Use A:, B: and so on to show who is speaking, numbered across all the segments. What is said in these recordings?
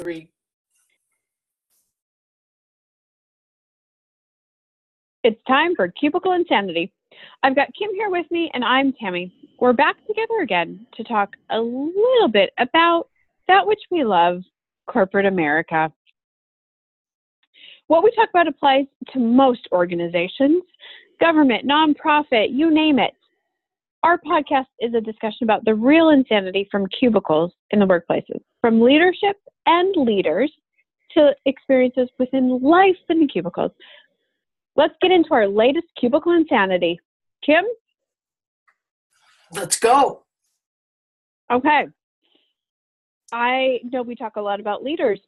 A: three.
B: It's time for Cubicle Insanity. I've got Kim here with me, and I'm Tammy. We're back together again to talk a little bit about that which we love corporate America. What we talk about applies to most organizations, government, nonprofit, you name it. Our podcast is a discussion about the real insanity from cubicles in the workplaces, from leadership and leaders to experiences within life in the cubicles. Let's get into our latest cubicle insanity. Kim?
A: Let's go.
B: Okay. I know we talk a lot about leaders,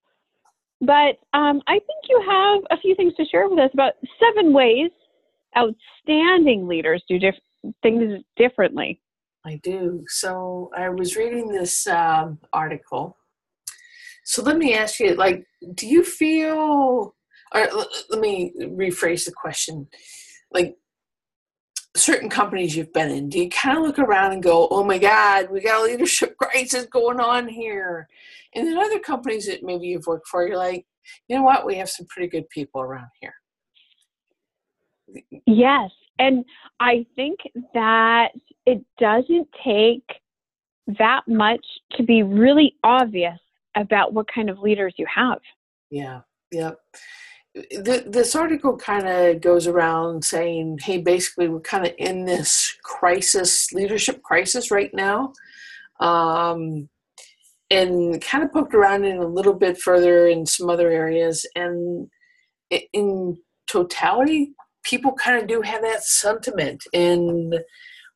B: but um, I think you have a few things to share with us about seven ways outstanding leaders do diff- things differently.
A: I do. So I was reading this um, article. So let me ask you, like, do you feel, or let me rephrase the question, like, certain companies you've been in, do you kind of look around and go, oh my God, we got a leadership crisis going on here? And then other companies that maybe you've worked for, you're like, you know what, we have some pretty good people around here.
B: Yes. And I think that it doesn't take that much to be really obvious about what kind of leaders you have.
A: Yeah, yeah. The, this article kind of goes around saying, hey, basically, we're kind of in this crisis, leadership crisis right now. Um, and kind of poked around in a little bit further in some other areas. And in totality, people kind of do have that sentiment and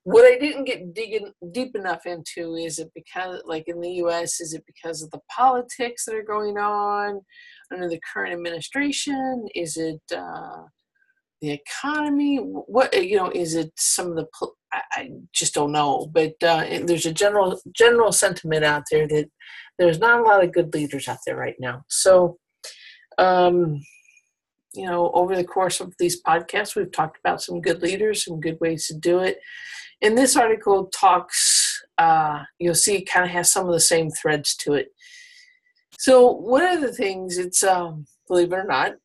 A: what i didn't get digging deep enough into is it because like in the us is it because of the politics that are going on under the current administration? Is it uh, the economy? What you know is it some of the i, I just don't know but uh, there's a general general sentiment out there that there's not a lot of good leaders out there right now. So um you know, over the course of these podcasts, we've talked about some good leaders, some good ways to do it. And this article talks, uh, you'll see, kind of has some of the same threads to it. So, one of the things, it's, um, believe it or not,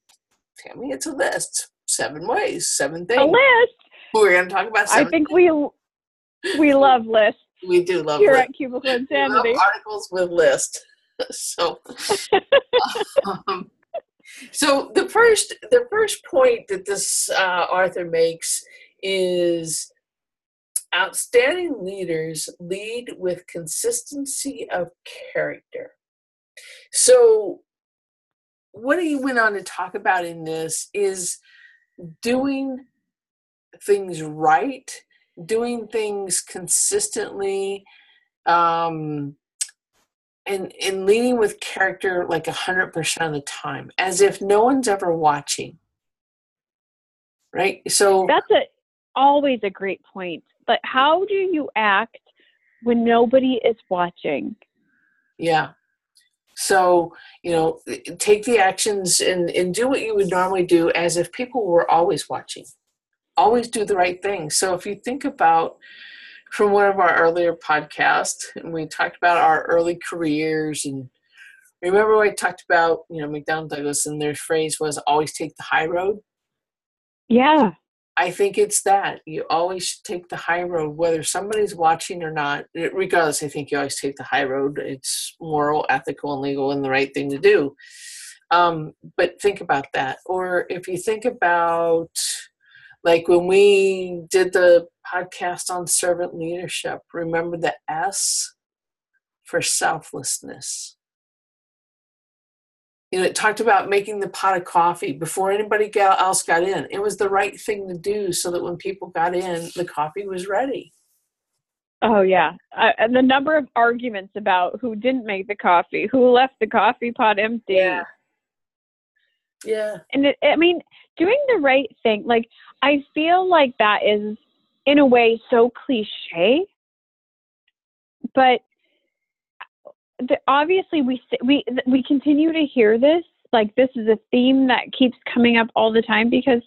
A: Tammy, it's a list. Seven ways, seven things.
B: A list.
A: We're going to talk about.
B: I think we we love lists.
A: We do love
B: here
A: lists.
B: at Cubicle Insanity.
A: articles with lists. so, um, so the first the first point that this uh, author makes is outstanding leaders lead with consistency of character. So what he went on to talk about in this is doing things right, doing things consistently, um, and and leading with character like a hundred percent of the time, as if no one's ever watching. Right. So
B: that's a always a great point. But how do you act when nobody is watching?
A: Yeah. So, you know, take the actions and, and do what you would normally do as if people were always watching. Always do the right thing. So if you think about from one of our earlier podcasts, and we talked about our early careers. And remember, I talked about you know McDonnell Douglas, and their phrase was "always take the high road."
B: Yeah,
A: I think it's that you always should take the high road, whether somebody's watching or not. Regardless, I think you always take the high road. It's moral, ethical, and legal, and the right thing to do. Um, but think about that. Or if you think about like when we did the podcast on servant leadership, remember the S for selflessness. You know, it talked about making the pot of coffee before anybody else got in. It was the right thing to do so that when people got in, the coffee was ready.
B: Oh yeah, uh, and the number of arguments about who didn't make the coffee, who left the coffee pot empty.
A: Yeah. Yeah.
B: And it, I mean, doing the right thing. Like I feel like that is in a way so cliche, but uh, the, obviously we we we continue to hear this. Like this is a theme that keeps coming up all the time because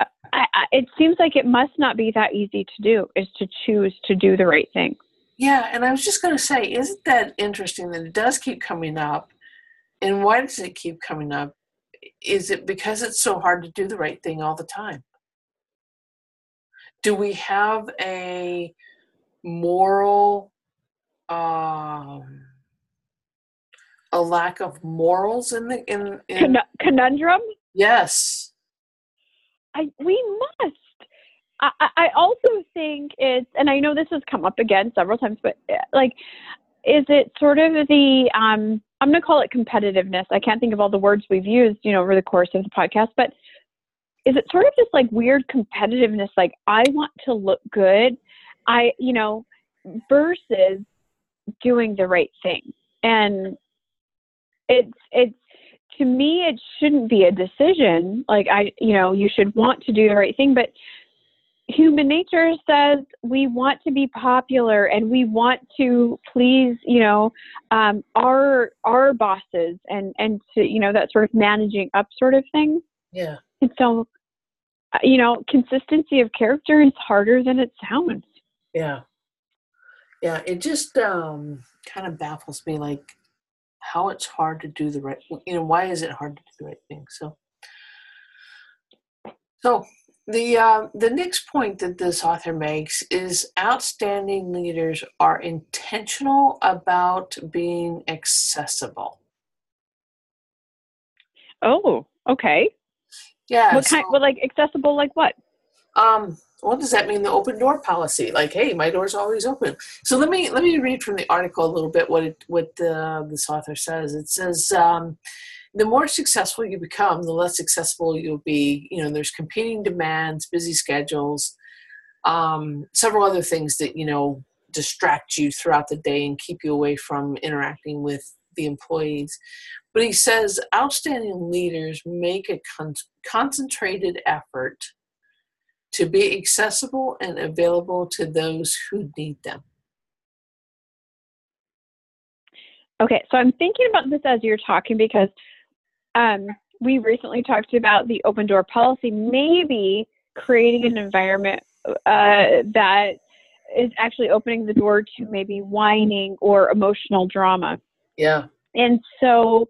B: uh, I, I, it seems like it must not be that easy to do is to choose to do the right thing.
A: Yeah, and I was just going to say, isn't that interesting that it does keep coming up? And why does it keep coming up? Is it because it's so hard to do the right thing all the time? Do we have a moral, um, a lack of morals in the in, in
B: conundrum?
A: yes,
B: I we must. I, I also think it's, and I know this has come up again several times, but uh, like, is it sort of the um, I'm going to call it competitiveness. I can't think of all the words we've used, you know, over the course of the podcast, but is it sort of just like weird competitiveness? Like I want to look good, I, you know, versus doing the right thing, and it's it's to me it shouldn't be a decision like i you know you should want to do the right thing but human nature says we want to be popular and we want to please you know um, our our bosses and and to you know that sort of managing up sort of thing
A: yeah,
B: and so uh, you know consistency of character is harder than it sounds
A: yeah, yeah. It just um, kind of baffles me, like how it's hard to do the right. You know, why is it hard to do the right thing? So, so the uh, the next point that this author makes is outstanding leaders are intentional about being accessible.
B: oh okay
A: Yeah.
B: what kind
A: so-
B: well like accessible like what
A: Um, what does that mean? The open door policy, like, hey, my door's always open. So let me let me read from the article a little bit what it, what the, this author says. It says um, the more successful you become, the less accessible you'll be. You know, there's competing demands, busy schedules, um, several other things that you know distract you throughout the day and keep you away from interacting with the employees. But he says outstanding leaders make a con- concentrated effort to be accessible and available to those who need them.
B: Okay, so I'm thinking about this as you're talking because um, we recently talked about the open door policy, maybe creating an environment uh, that is actually opening the door to maybe whining or emotional drama.
A: Yeah.
B: And so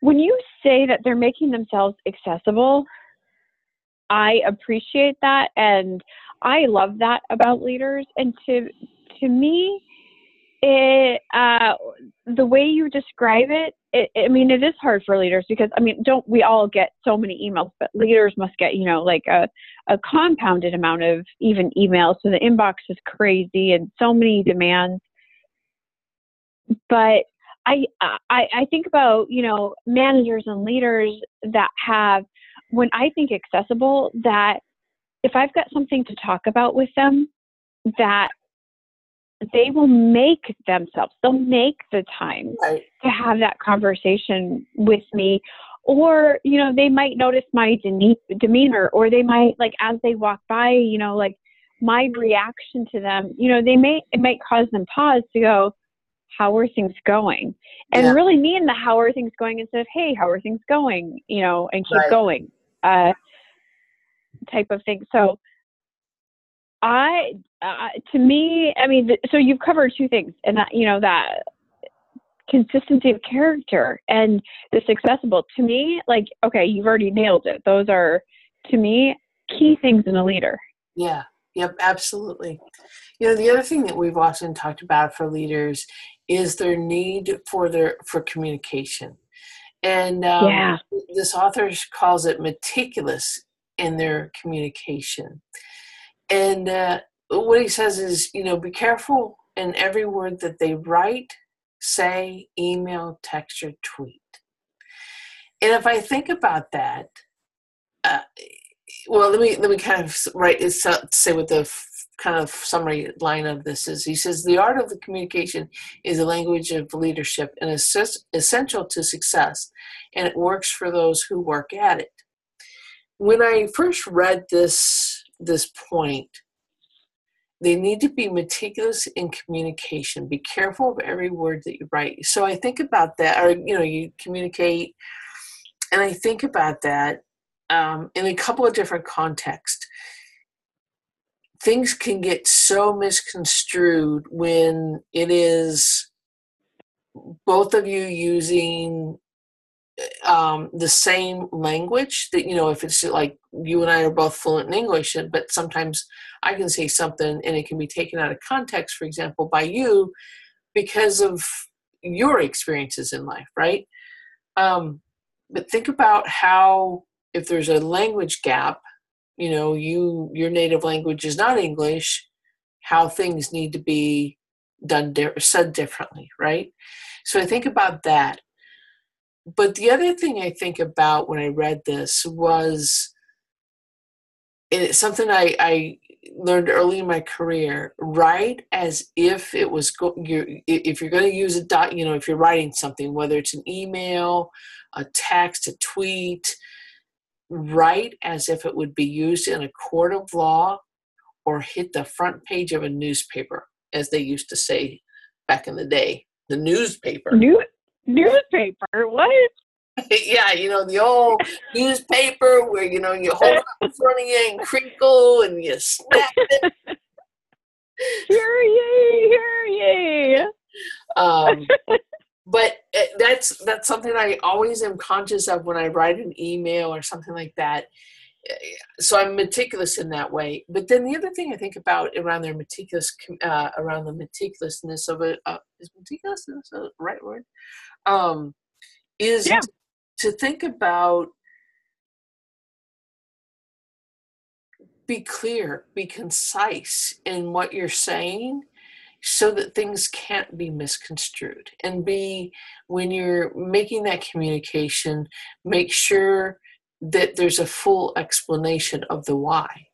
B: when you say that they're making themselves accessible, I appreciate that and I love that about leaders. And to to me, it uh, the way you describe it, it, I mean, it is hard for leaders because I mean, don't we all get so many emails? But leaders must get you know like a a compounded amount of even emails. So the inbox is crazy and so many demands. But I, I I think about you know managers and leaders that have when I think accessible that if I've got something to talk about with them that they will make themselves they'll make the time
A: Right.
B: to have that conversation with me or you know they might notice my dene- demeanor or they might like as they walk by you know like my reaction to them you know they may it might cause them pause to go how are things going and
A: Yeah.
B: really mean the how are things going instead of hey how are things going you know and keep
A: Right.
B: going uh type of thing so i uh, to me i mean th- so you've covered two things and that you know that consistency of character and this accessible to me like okay you've already nailed it those are to me key things in a leader
A: Yeah. Yep. Absolutely. You know, the other thing that we've often talked about for leaders is their need for their for communication, and um,
B: Yeah.
A: this author calls it meticulous in their communication. And uh, what he says is, you know, be careful in every word that they write, say, email, text, or tweet. And if I think about that, uh, well, let me let me kind of write say what the kind of summary line of this is. He says the art of the communication is a language of leadership and is essential to success, and it works for those who work at it. When I first read this this point, they need to be meticulous in communication. Be careful of every word that you write. So I think about that, or you know, you communicate, and I think about that um, in a couple of different contexts. things can get so misconstrued when it is both of you using um, the same language that you know if it's like you and i are both fluent in english but sometimes i can say something and it can be taken out of context for example by you because of your experiences in life right? Um, but think about how if there's a language gap you know you your native language is not english how things need to be done di- said differently right? So i think about that but the other thing I think about when I read this was it's something I, I learned early in my career. Write as if it was go, you're, if you're going to use a dot, you know, if you're writing something, whether it's an email, a text, a tweet, write as if it would be used in a court of law or hit the front page of a newspaper, as they used to say back in the day. The newspaper.
B: New, newspaper. What?
A: yeah, you know, the old newspaper where, you know, you hold it in front of you and crinkle and you snap it.
B: hear ye, hear ye.
A: Um, but eh, that's that's something I always am conscious of when I write an email or something like that. Eh, so I'm meticulous in that way. But then the other thing I think about around their meticulous, uh, around the meticulousness of it, uh, is meticulousness a right word? Um, is
B: Yeah.
A: to think about be clear, be concise in what you're saying so that things can't be misconstrued. And be, when you're making that communication, make sure that there's a full explanation of the why.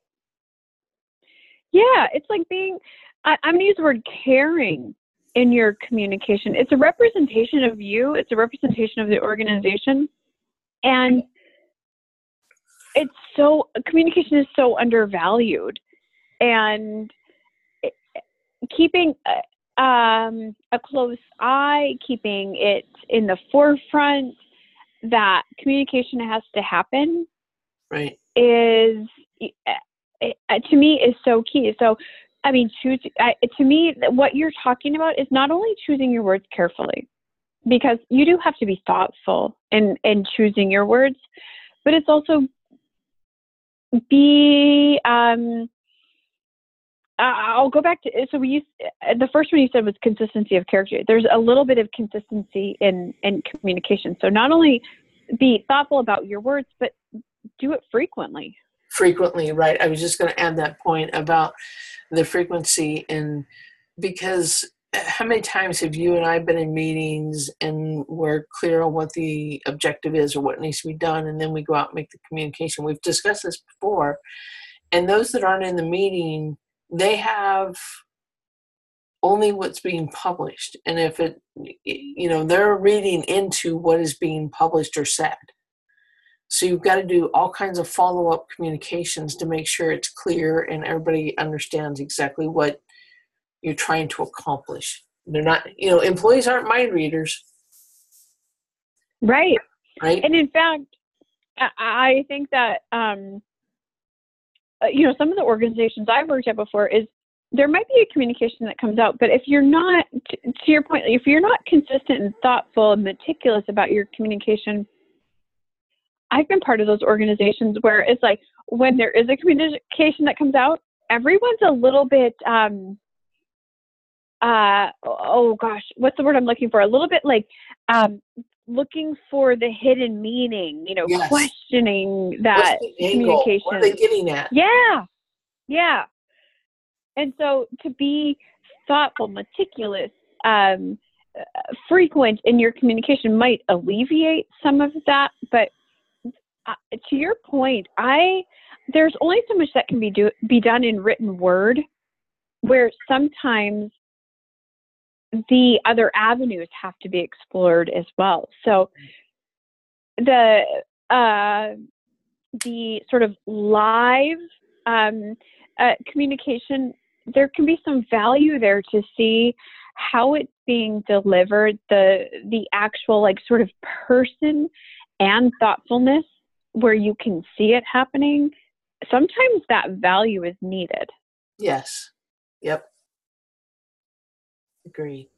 B: Yeah, it's like being, I, I'm going to use the word caring in your communication. It's a representation of you, it's a representation of the organization. And it's so, communication is so undervalued. And it, keeping uh, um, a close eye, keeping it in the forefront that communication has to happen
A: Right.
B: is uh, to me is so key. So, I mean, choose I, to me what you're talking about is not only choosing your words carefully, because you do have to be thoughtful in in choosing your words, but it's also be. Um, I'll go back to so we used the first one you said was consistency of character. There's a little bit of consistency in in communication. So not only be thoughtful about your words, but do it frequently.
A: Frequently right? I was just going to add that point about the frequency and because eh, how many times have you and i been in meetings and we're clear on what the objective is or what needs to be done and then we go out and make the communication? We've discussed this before and those that aren't in the meeting they have only what's being published and if it you know they're reading into what is being published or said so you've got to do all kinds of follow up communications to make sure it's clear and everybody understands exactly what you're trying to accomplish. They're not, you know, employees aren't mind readers,
B: Right.
A: right?
B: And in fact, I- I think that um, uh, you know some of the organizations I've worked at before is there might be a communication that comes out, but if you're not, to your point, if you're not consistent and thoughtful and meticulous about your communication, I've been part of those organizations where it's like when there is a communication that comes out, everyone's a little bit. Um, uh oh gosh what's the word i'm looking for a little bit like um looking for the hidden meaning, you know,
A: Yes.
B: questioning that
A: angle? What are they
B: communication.
A: getting at?
B: Yeah, yeah. And so to be thoughtful, meticulous, um, uh, frequent in your communication might alleviate some of that. But to your point, I there's only so much that can be do be done in written word, where sometimes the other avenues have to be explored as well. So the uh, the sort of live um, uh, communication, there can be some value there to see how it's being delivered, the the actual like sort of person and thoughtfulness where you can see it happening. Sometimes that value is needed.
A: Yes. Yep. Agreed.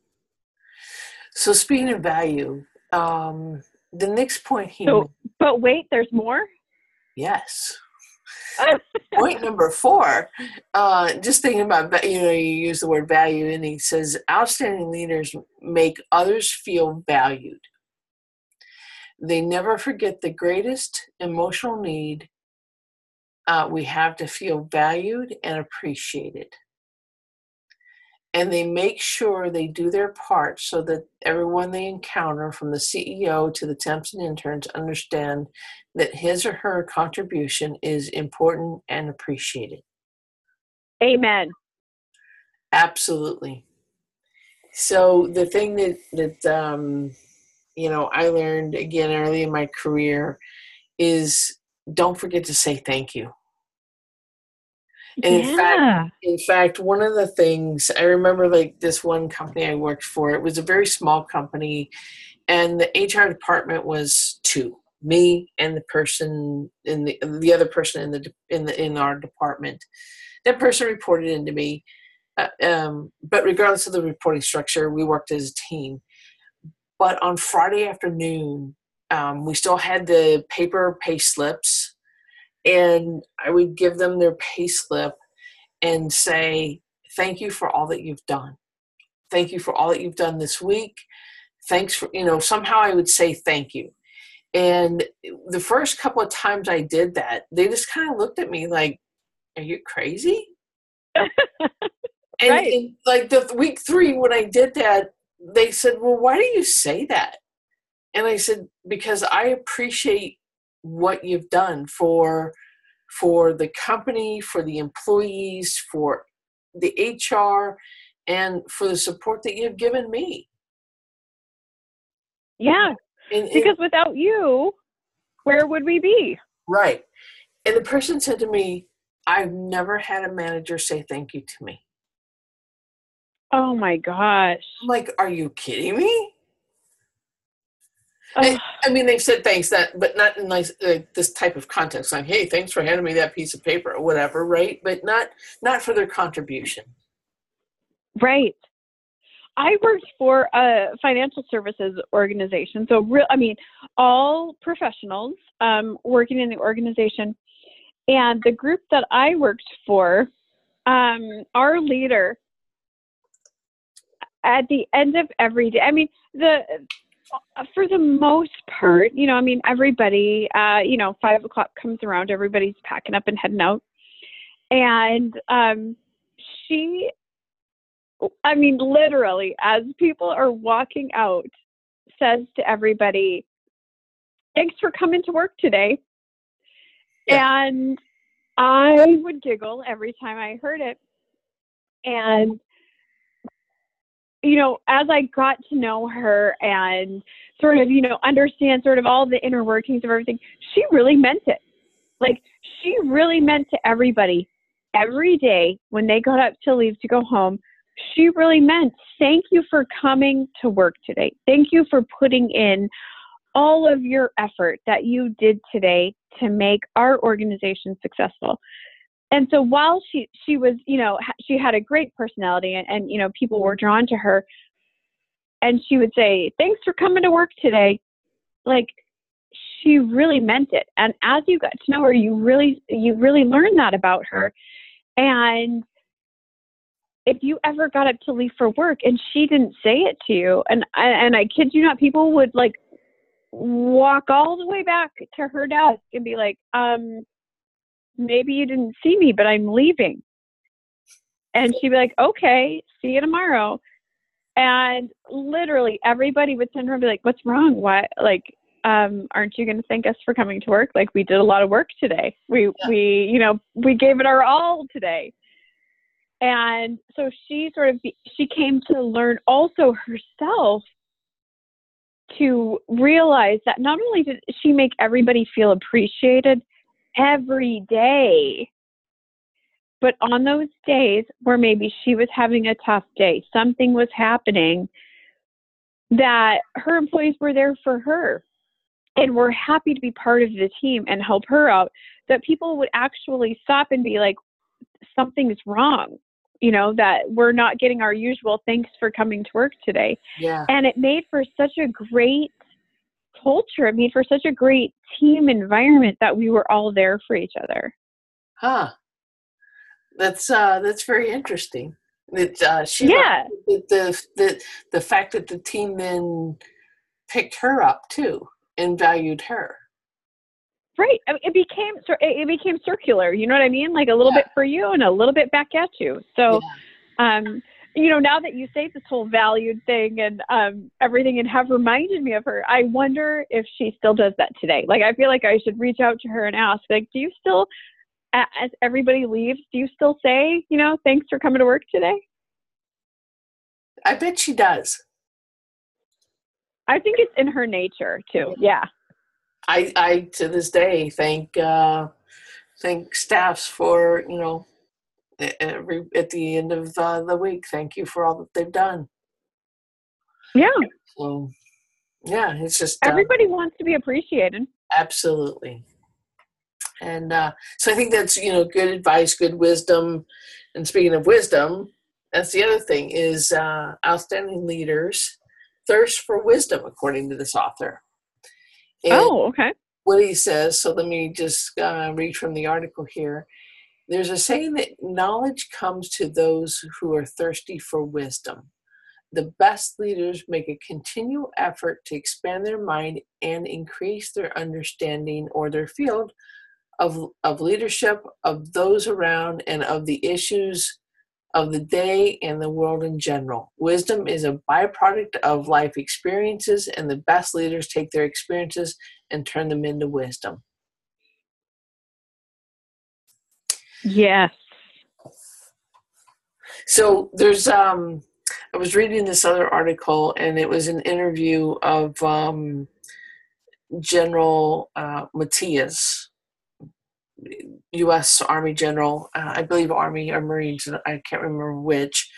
A: So speaking of value, um, the next point he
B: So- But wait, there's more.
A: yes. point number four, uh, just thinking about you know you use the word value, and he says outstanding leaders make others feel valued. They never forget the greatest emotional need uh, we have to feel valued and appreciated. And they make sure they do their part so that everyone they encounter, from the CEO to the temps and interns, understand that his or her contribution is important and appreciated.
B: Amen.
A: Absolutely. So the thing that that um, you know I learned again early in my career is don't forget to say thank you. And in fact,
B: yeah.
A: in fact, one of the things I remember, like this one company I worked for, it was a very small company, and the HR department was two, me and the person in the the other person in the in the in our department. That person reported into me, uh, um, but regardless of the reporting structure, we worked as a team. But on Friday afternoon, um, we still had the paper pay slips and I would give them their pay slip and say, Thank you for all that you've done. Thank you for all that you've done this week. Thanks for, you know, somehow I would say thank you. And the first couple of times I did that, they just kind of looked at me like, Are you crazy? and,
B: Right.
A: and like the week three, when I did that, they said, Well, why do you say that? And I said, Because I appreciate what you've done for for the company, for the employees, for the HR, and for the support that you've given me.
B: Yeah.
A: And, and-
B: Because without you, where would we be?
A: right. And the person said to me, I've never had a manager say thank you to me.
B: Oh my gosh.
A: I'm like, are you kidding me?
B: Ugh.
A: I mean, they've said thanks that, but not in like uh, this type of context. Like, hey, thanks for handing me that piece of paper or whatever, right? But not not for their contribution.
B: Right. I worked for a financial services organization. So, real, I mean, all professionals um, working in the organization. And the group that I worked for, um, our leader, at the end of every day, I mean, the for the most part, you know, I mean, everybody, uh, you know, five o'clock comes around, everybody's packing up and heading out. And um, she I mean, literally, as people are walking out, says to everybody, Thanks for coming to work today.
A: Yeah.
B: And I would giggle every time I heard it. And, you know, as I got to know her and sort of, you know, understand sort of all the inner workings of everything, she really meant it. Like, she really meant to everybody every day when they got up to leave to go home she really meant thank you for coming to work today. Thank you for putting in all of your effort that you did today to make our organization successful. And so while she she was, you know, she had a great personality and, and you know, people were drawn to her and she would say, "Thanks for coming to work today." Like she really meant it. And as you got to know her, you really you really learned that about her. And if you ever got up to leave for work and she didn't say it to you, and and I kid you not, people would like walk all the way back to her desk and be like, um, maybe you didn't see me, but I'm leaving. And she'd be like, okay, see you tomorrow. And literally everybody would send her and be like, what's wrong? Why, like, um, aren't you going to thank us for coming to work? Like, we did a lot of work today. We,
A: Yeah.
B: we, you know, we gave it our all today and so she sort of she came to learn also herself to realize that not only did she make everybody feel appreciated every day but on those days where maybe she was having a tough day something was happening that her employees were there for her and were happy to be part of the team and help her out that people would actually stop and be like something's wrong you know that we're not getting our usual thanks for coming to work today
A: Yeah.
B: and it made for such a great culture it made for such a great team environment that we were all there for each other
A: Huh. That's uh that's very interesting. That uh she
B: yeah
A: the, the the the fact that the team then picked her up too and valued her.
B: right it became it became circular you know what i mean like a little
A: Yeah.
B: bit for you and a little bit back at you so um you know now that you say this whole valued thing and um everything and have reminded me of her i wonder if she still does that today. Like i feel like i should reach out to her and ask like do you still as everybody leaves do you still say you know thanks for coming to work today?
A: I bet she does.
B: i think it's in her nature too yeah.
A: I I to this day thank uh thank staffs for, you know, every at the end of uh, the week, thank you for all that they've done.
B: yeah
A: So yeah, it's just uh,
B: everybody wants to be appreciated
A: Absolutely. And uh, so I think that's you know good advice, good wisdom. And speaking of wisdom, that's the other thing is uh, outstanding leaders thirst for wisdom, according to this author. And
B: oh okay
A: what he says. So let me just uh, read from the article here. There's a saying that knowledge comes to those who are thirsty for wisdom. The best leaders make a continual effort to expand their mind and increase their understanding or their field of, of leadership, of those around, and of the issues of the day and the world in general. Wisdom is a byproduct of life experiences, and the best leaders take their experiences and turn them into wisdom.
B: Yes
A: So there's um I was reading this other article and it was an interview of um General uh, Matias, U.S. Army General, uh, I believe Army or Marines, I can't remember which.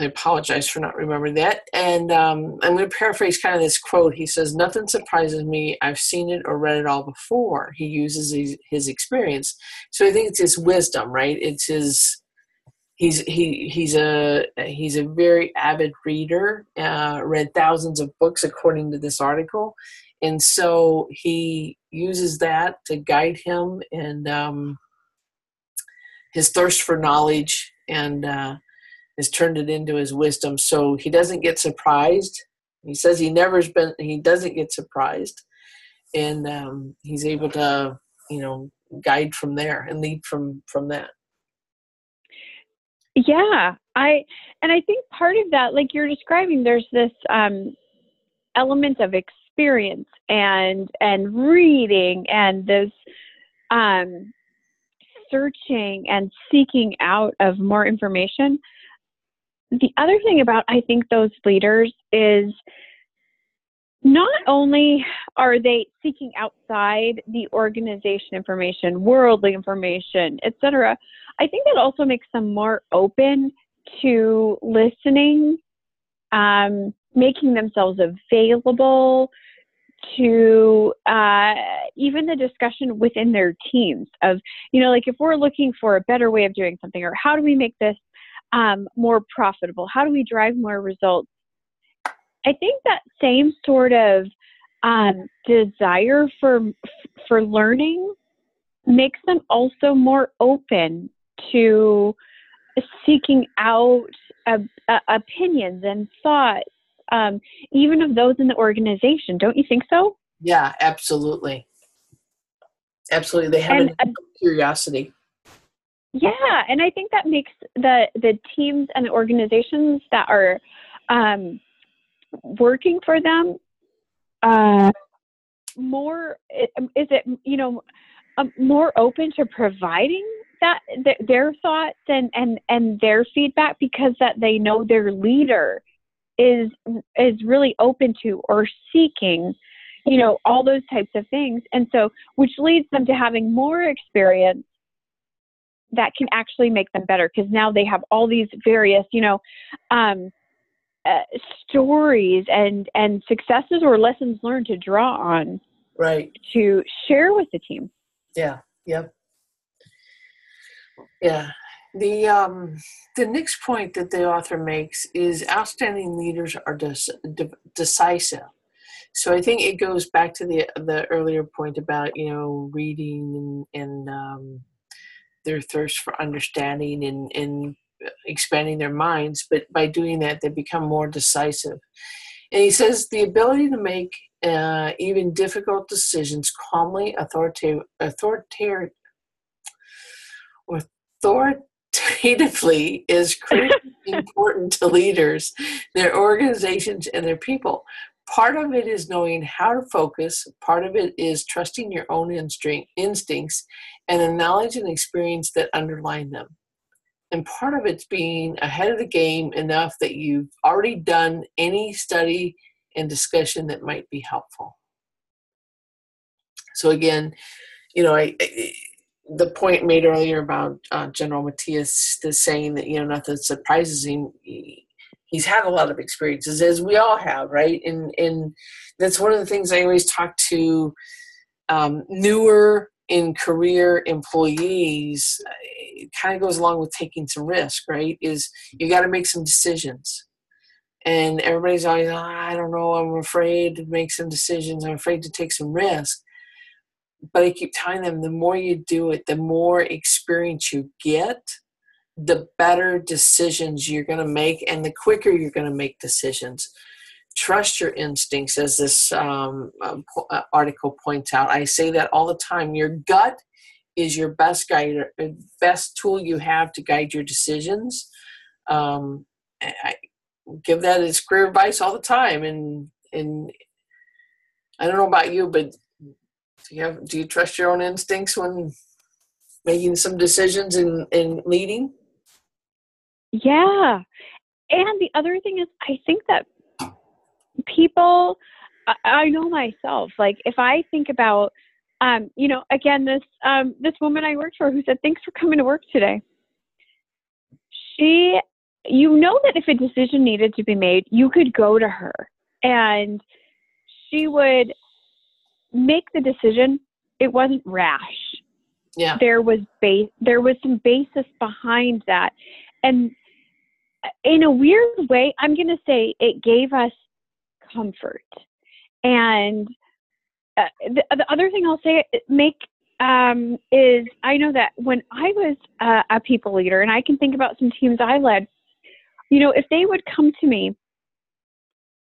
A: I apologize for not remembering that. And um, I'm going to paraphrase kind of this quote. He says, Nothing surprises me. I've seen it or read it all before. He uses his, his experience. So I think it's his wisdom, right? It's his. He's he he's a he's a very avid reader. Uh, read thousands of books, according to this article, and so he uses that to guide him and um, his thirst for knowledge and uh, has turned it into his wisdom. So he doesn't get surprised. He says he never's been he doesn't get surprised. And um, he's able to you know guide from there and lead from from that.
B: Yeah, I and I think part of that, like you're describing, there's this um, element of experience and and reading and this um, searching and seeking out of more information. The other thing about I think those leaders is not only are they seeking outside the organization information, worldly information, etc. I think that also makes them more open to listening, um, making themselves available to uh, even the discussion within their teams of, you know, like if we're looking for a better way of doing something or how do we make this um, more profitable? How do we drive more results? I think that same sort of um, desire for for learning makes them also more open to seeking out uh, uh, opinions and thoughts, um, even of those in the organization. Don't you think so?
A: yeah absolutely absolutely they have
B: And
A: a
B: uh,
A: curiosity
B: yeah, and I think that makes the the teams and the organizations that are um, working for them uh, more. Is it you know um, more open to providing that th- their thoughts and and and their feedback because that they know their leader is is really open to or seeking you know all those types of things and so which leads them to having more experience that can actually make them better because now they have all these various you know um, uh, stories and and successes or lessons learned to draw on
A: right
B: to share with the team
A: Yeah, yep. Yeah. The um, the next point that the author makes is outstanding leaders are de- decisive. So I think it goes back to the the earlier point about you know reading and, and um, their thirst for understanding and, and expanding their minds, but by doing that, they become more decisive. And he says the ability to make uh, even difficult decisions calmly, authoritative, authoritative, authoritatively is critically important to leaders, their organizations, and their people. Part of it is knowing how to focus, part of it is trusting your own instincts and the knowledge and experience that underline them. And part of it's being ahead of the game enough that you've already done any study and discussion that might be helpful. So, again, you know, I, I the point made earlier about uh, General Matthias the saying that you know nothing surprises him. He's had a lot of experiences, as we all have, right? And and that's one of the things I always talk to um, newer in career employees. It kind of goes along with taking some risk, right? Is you got to make some decisions. And everybody's always, oh, I don't know, I'm afraid to make some decisions. I'm afraid to take some risk but I keep telling them the more you do it, the more experience you get, the better decisions you're going to make, and the quicker you're going to make decisions. Trust your instincts, as this um, um uh, article points out. I say that all the time. Your gut is your best guide, uh, best tool you have to guide your decisions. Um, I give that as career advice all the time, and and I don't know about you, but do you have do you trust your own instincts when making some decisions and in, in leading?
B: Yeah. And the other thing is I think that people I, I know myself, like if I think about um, you know, again this um this woman I worked for who said, Thanks for coming to work today. She you know that if a decision needed to be made, you could go to her and she would make the decision. It wasn't rash.
A: Yeah.
B: There was base. There was some basis behind that, and in a weird way, I'm going to say it gave us comfort. And uh, the, the other thing I'll say, make um, is I know that when I was uh, a people leader, and I can think about some teams I led, you know, if they would come to me,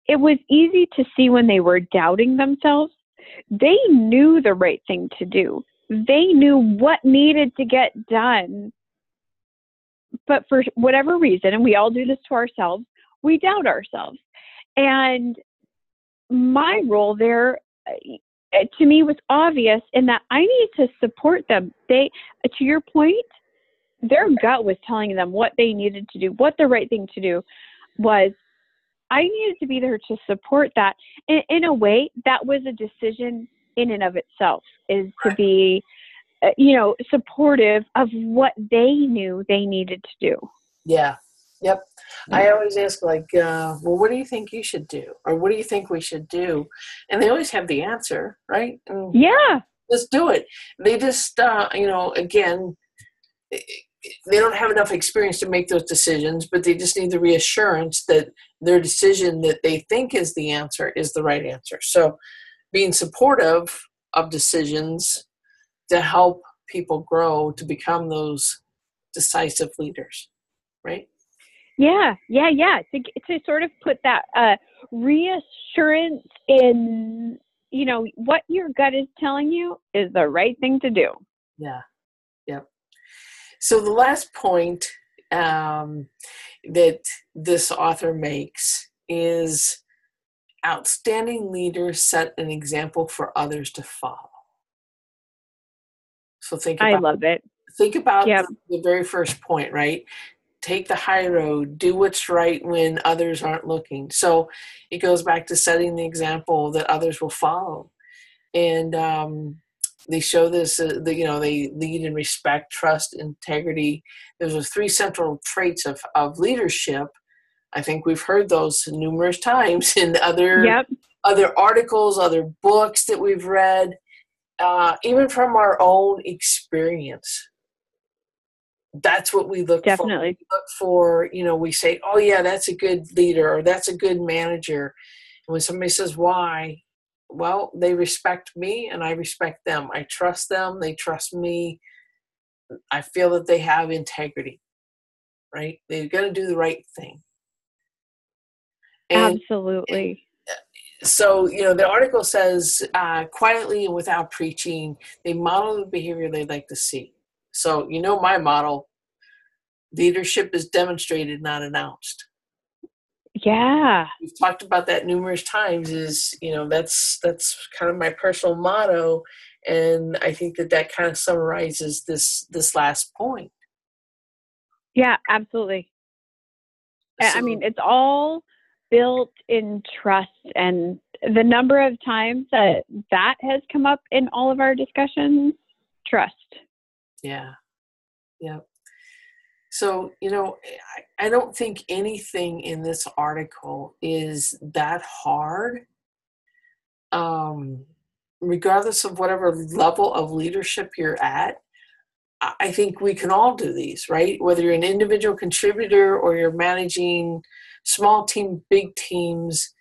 B: it was easy to see when they were doubting themselves they knew the right thing to do. They knew what needed to get done. But for whatever reason, and we all do this to ourselves, we doubt ourselves. And my role there uh, to me was obvious in that I needed to support them. They, to your point, their gut was telling them what they needed to do, what the right thing to do was. I needed to be there to support that. In, in a way, that was a decision in and of itself, is to be, you know, supportive of what they knew they needed to do.
A: Yeah. Yep. I always ask, like, uh, well, what do you think you should do? Or what do you think we should do? And they always have the answer, right? And
B: yeah.
A: Just do it. They just, uh, you know, again, they don't have enough experience to make those decisions, but they just need the reassurance that their decision that they think is the answer is the right answer. So, being supportive of decisions to help people grow to become those decisive leaders, right?
B: Yeah, yeah, yeah. To to sort of put that uh, reassurance in, you know, what your gut is telling you is the right thing to do.
A: Yeah. Yep. So the last point um, that this author makes is outstanding leaders set an example for others to follow. So think about,
B: I love it.
A: Think about yep. the, very first point, right? Take the high road, do what's right when others aren't looking. So it goes back to setting the example that others will follow. And um, they show this uh, the, you know they lead in respect trust integrity those are three central traits of, of leadership i think we've heard those numerous times in other
B: yep.
A: other articles other books that we've read uh, even from our own experience that's what we look
B: Definitely.
A: for. We look for, you know, we say, oh, yeah, that's a good leader or that's a good manager. And when somebody says why, well, they respect me and I respect them. I trust them, they trust me. I feel that they have integrity, right? They're going to do the right thing.
B: And, Absolutely.
A: So, you know, the article says uh, quietly and without preaching, they model the behavior they'd like to see. So, you know, my model leadership is demonstrated, not announced.
B: Yeah.
A: We've talked about that numerous times is, you know, that's that's kind of my personal motto and I think that that kind of summarizes this this last point.
B: Yeah, absolutely. So, I mean, it's all built in trust and the number of times that that has come up in all of our discussions, trust.
A: Yeah. Yeah. So, you know, I, I don't think anything in this article is that hard. Um, regardless of whatever level of leadership you're at, I think we can all do these, right? Whether you're an individual contributor or you're managing small team, big teams,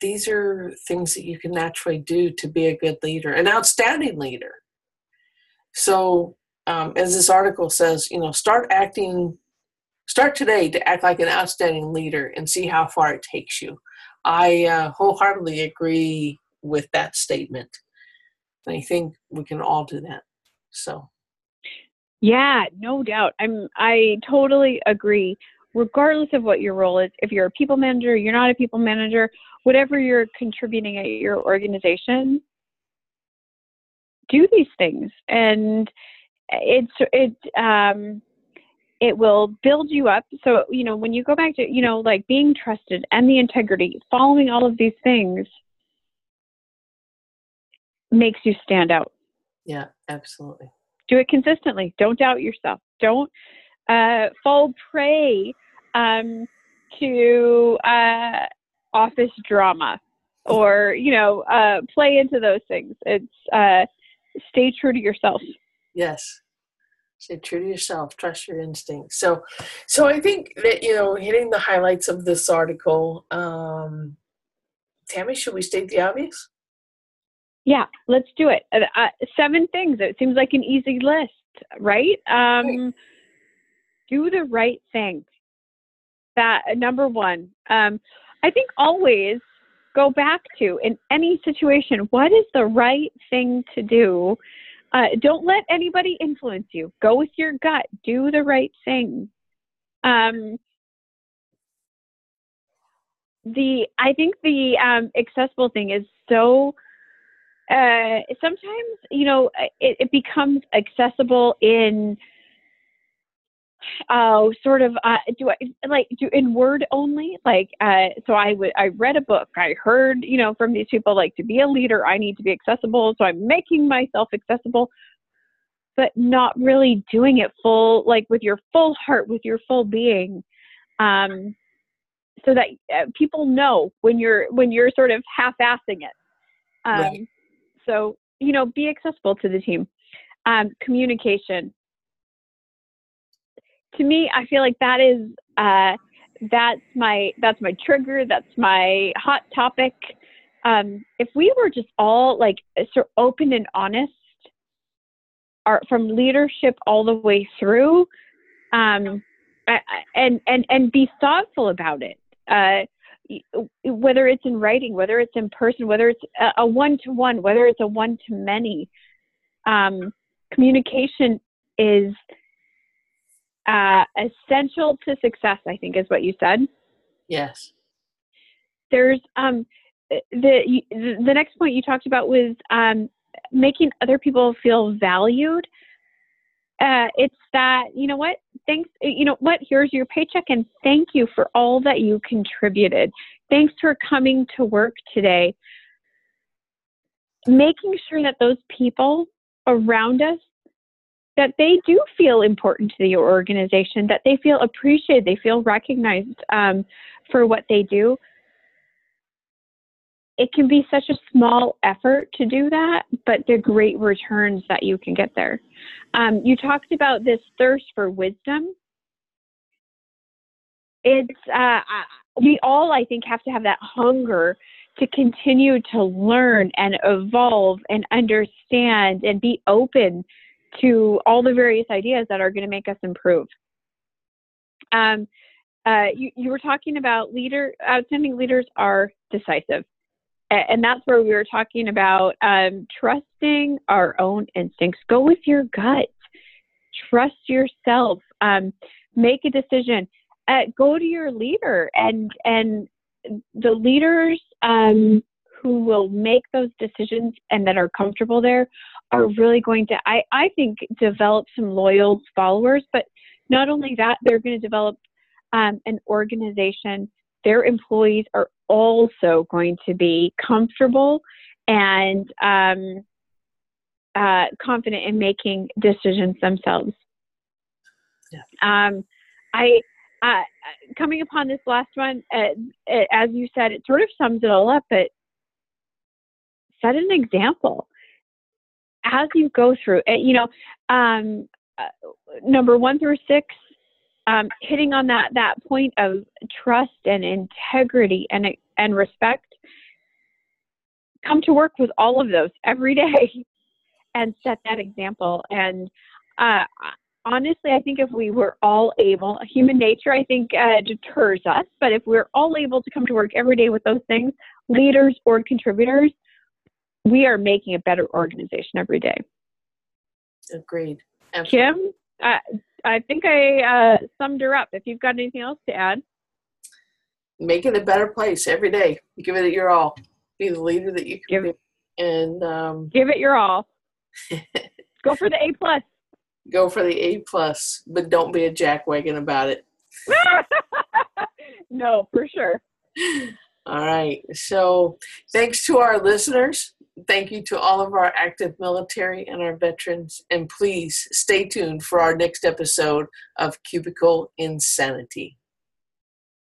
A: these are things that you can naturally do to be a good leader, an outstanding leader. So, um, as this article says, you know, start acting, start today to act like an outstanding leader and see how far it takes you. I uh, wholeheartedly agree with that statement. I think we can all do that. So.
B: Yeah, no doubt. I'm I totally agree. Regardless of what your role is, if you're a people manager, you're not a people manager, whatever you're contributing at your organization, do these things and it's it um it will build you up so you know when you go back to you know like being trusted and the integrity following all of these things makes you stand out.
A: Yeah, absolutely.
B: Do it consistently. Don't doubt yourself. Don't uh, fall prey um, to uh, office drama or you know uh, play into those things. It's uh, stay true to yourself.
A: Yes, stay true to yourself. Trust your instincts. So, so I think that you know, hitting the highlights of this article. Um, Tammy, should we state the obvious?
B: Yeah, let's do it. Uh, uh, seven things. It seems like an easy list, right? Um, right. Do the right thing. That uh, number one. Um, I think always go back to in any situation what is the right thing to do. Uh, don't let anybody influence you. Go with your gut. Do the right thing. Um, the I think the um, accessible thing is so uh, sometimes you know uh, it, it becomes accessible in oh sort of uh, do I like do in word only like uh, so I would I read a book I heard you know from these people like to be a leader I need to be accessible so I'm making myself accessible but not really doing it full like with your full heart with your full being um, so that uh, people know when you're when you're sort of half-assing it um, right. So, you know, be accessible to the team. Um, communication. To me, I feel like that is uh, that's my that's my trigger. That's my hot topic. Um, if we were just all like so open and honest, are from leadership all the way through, um, and and and be thoughtful about it. Uh, whether it's in writing, whether it's in person, whether it's a one to one, whether it's a one to many, um, communication is uh, essential to success. I think is what you said.
A: Yes.
B: There's um, the the next point you talked about was um, making other people feel valued. Uh, it's that you know what? Thanks you know what? Here's your paycheck and thank you for all that you contributed. Thanks for coming to work today. Making sure that those people around us that they do feel important to the organization that they feel appreciated they feel recognized um, for what they do it can be such a small effort to do that, but the great returns that you can get there. Um, you talked about this thirst for wisdom. It's uh, we all, I think, have to have that hunger to continue to learn and evolve and understand and be open to all the various ideas that are going to make us improve. Um, uh, you, you were talking about leader outstanding leaders are decisive and that's where we were talking about um, trusting our own instincts. Go with your gut. Trust yourself. Um, make a decision. Uh, go to your leader and and the leaders um, who will make those decisions and that are comfortable there are really going to I, I think develop some loyal followers. But not only that they're going to develop um, an organization. Their employees are also going to be comfortable and um, uh, confident in making decisions themselves. Yeah. Um, I uh, coming upon this last one, uh, as you said, it sort of sums it all up. But set an example as you go through it. You know, um, uh, number one through six um, hitting on that that point of trust and integrity and and respect come to work with all of those every day and set that example. And uh, honestly i think if we were all able human nature i think uh, deters us but if we're all able to come to work every day with those things leaders or contributors we are making a better organization every day.
A: Agreed.
B: Absolutely. kim uh, I think I uh, summed her up. If you've got anything else to add,
A: make it a better place every day. Give it your all. Be the leader that you can
B: give,
A: be, and um,
B: give it your all. Go for the A plus.
A: Go for the A plus, but don't be a jackwagon about it.
B: no, for sure.
A: All right. So, thanks to our listeners thank you to all of our active military and our veterans. And please stay tuned for our next episode of Cubicle Insanity.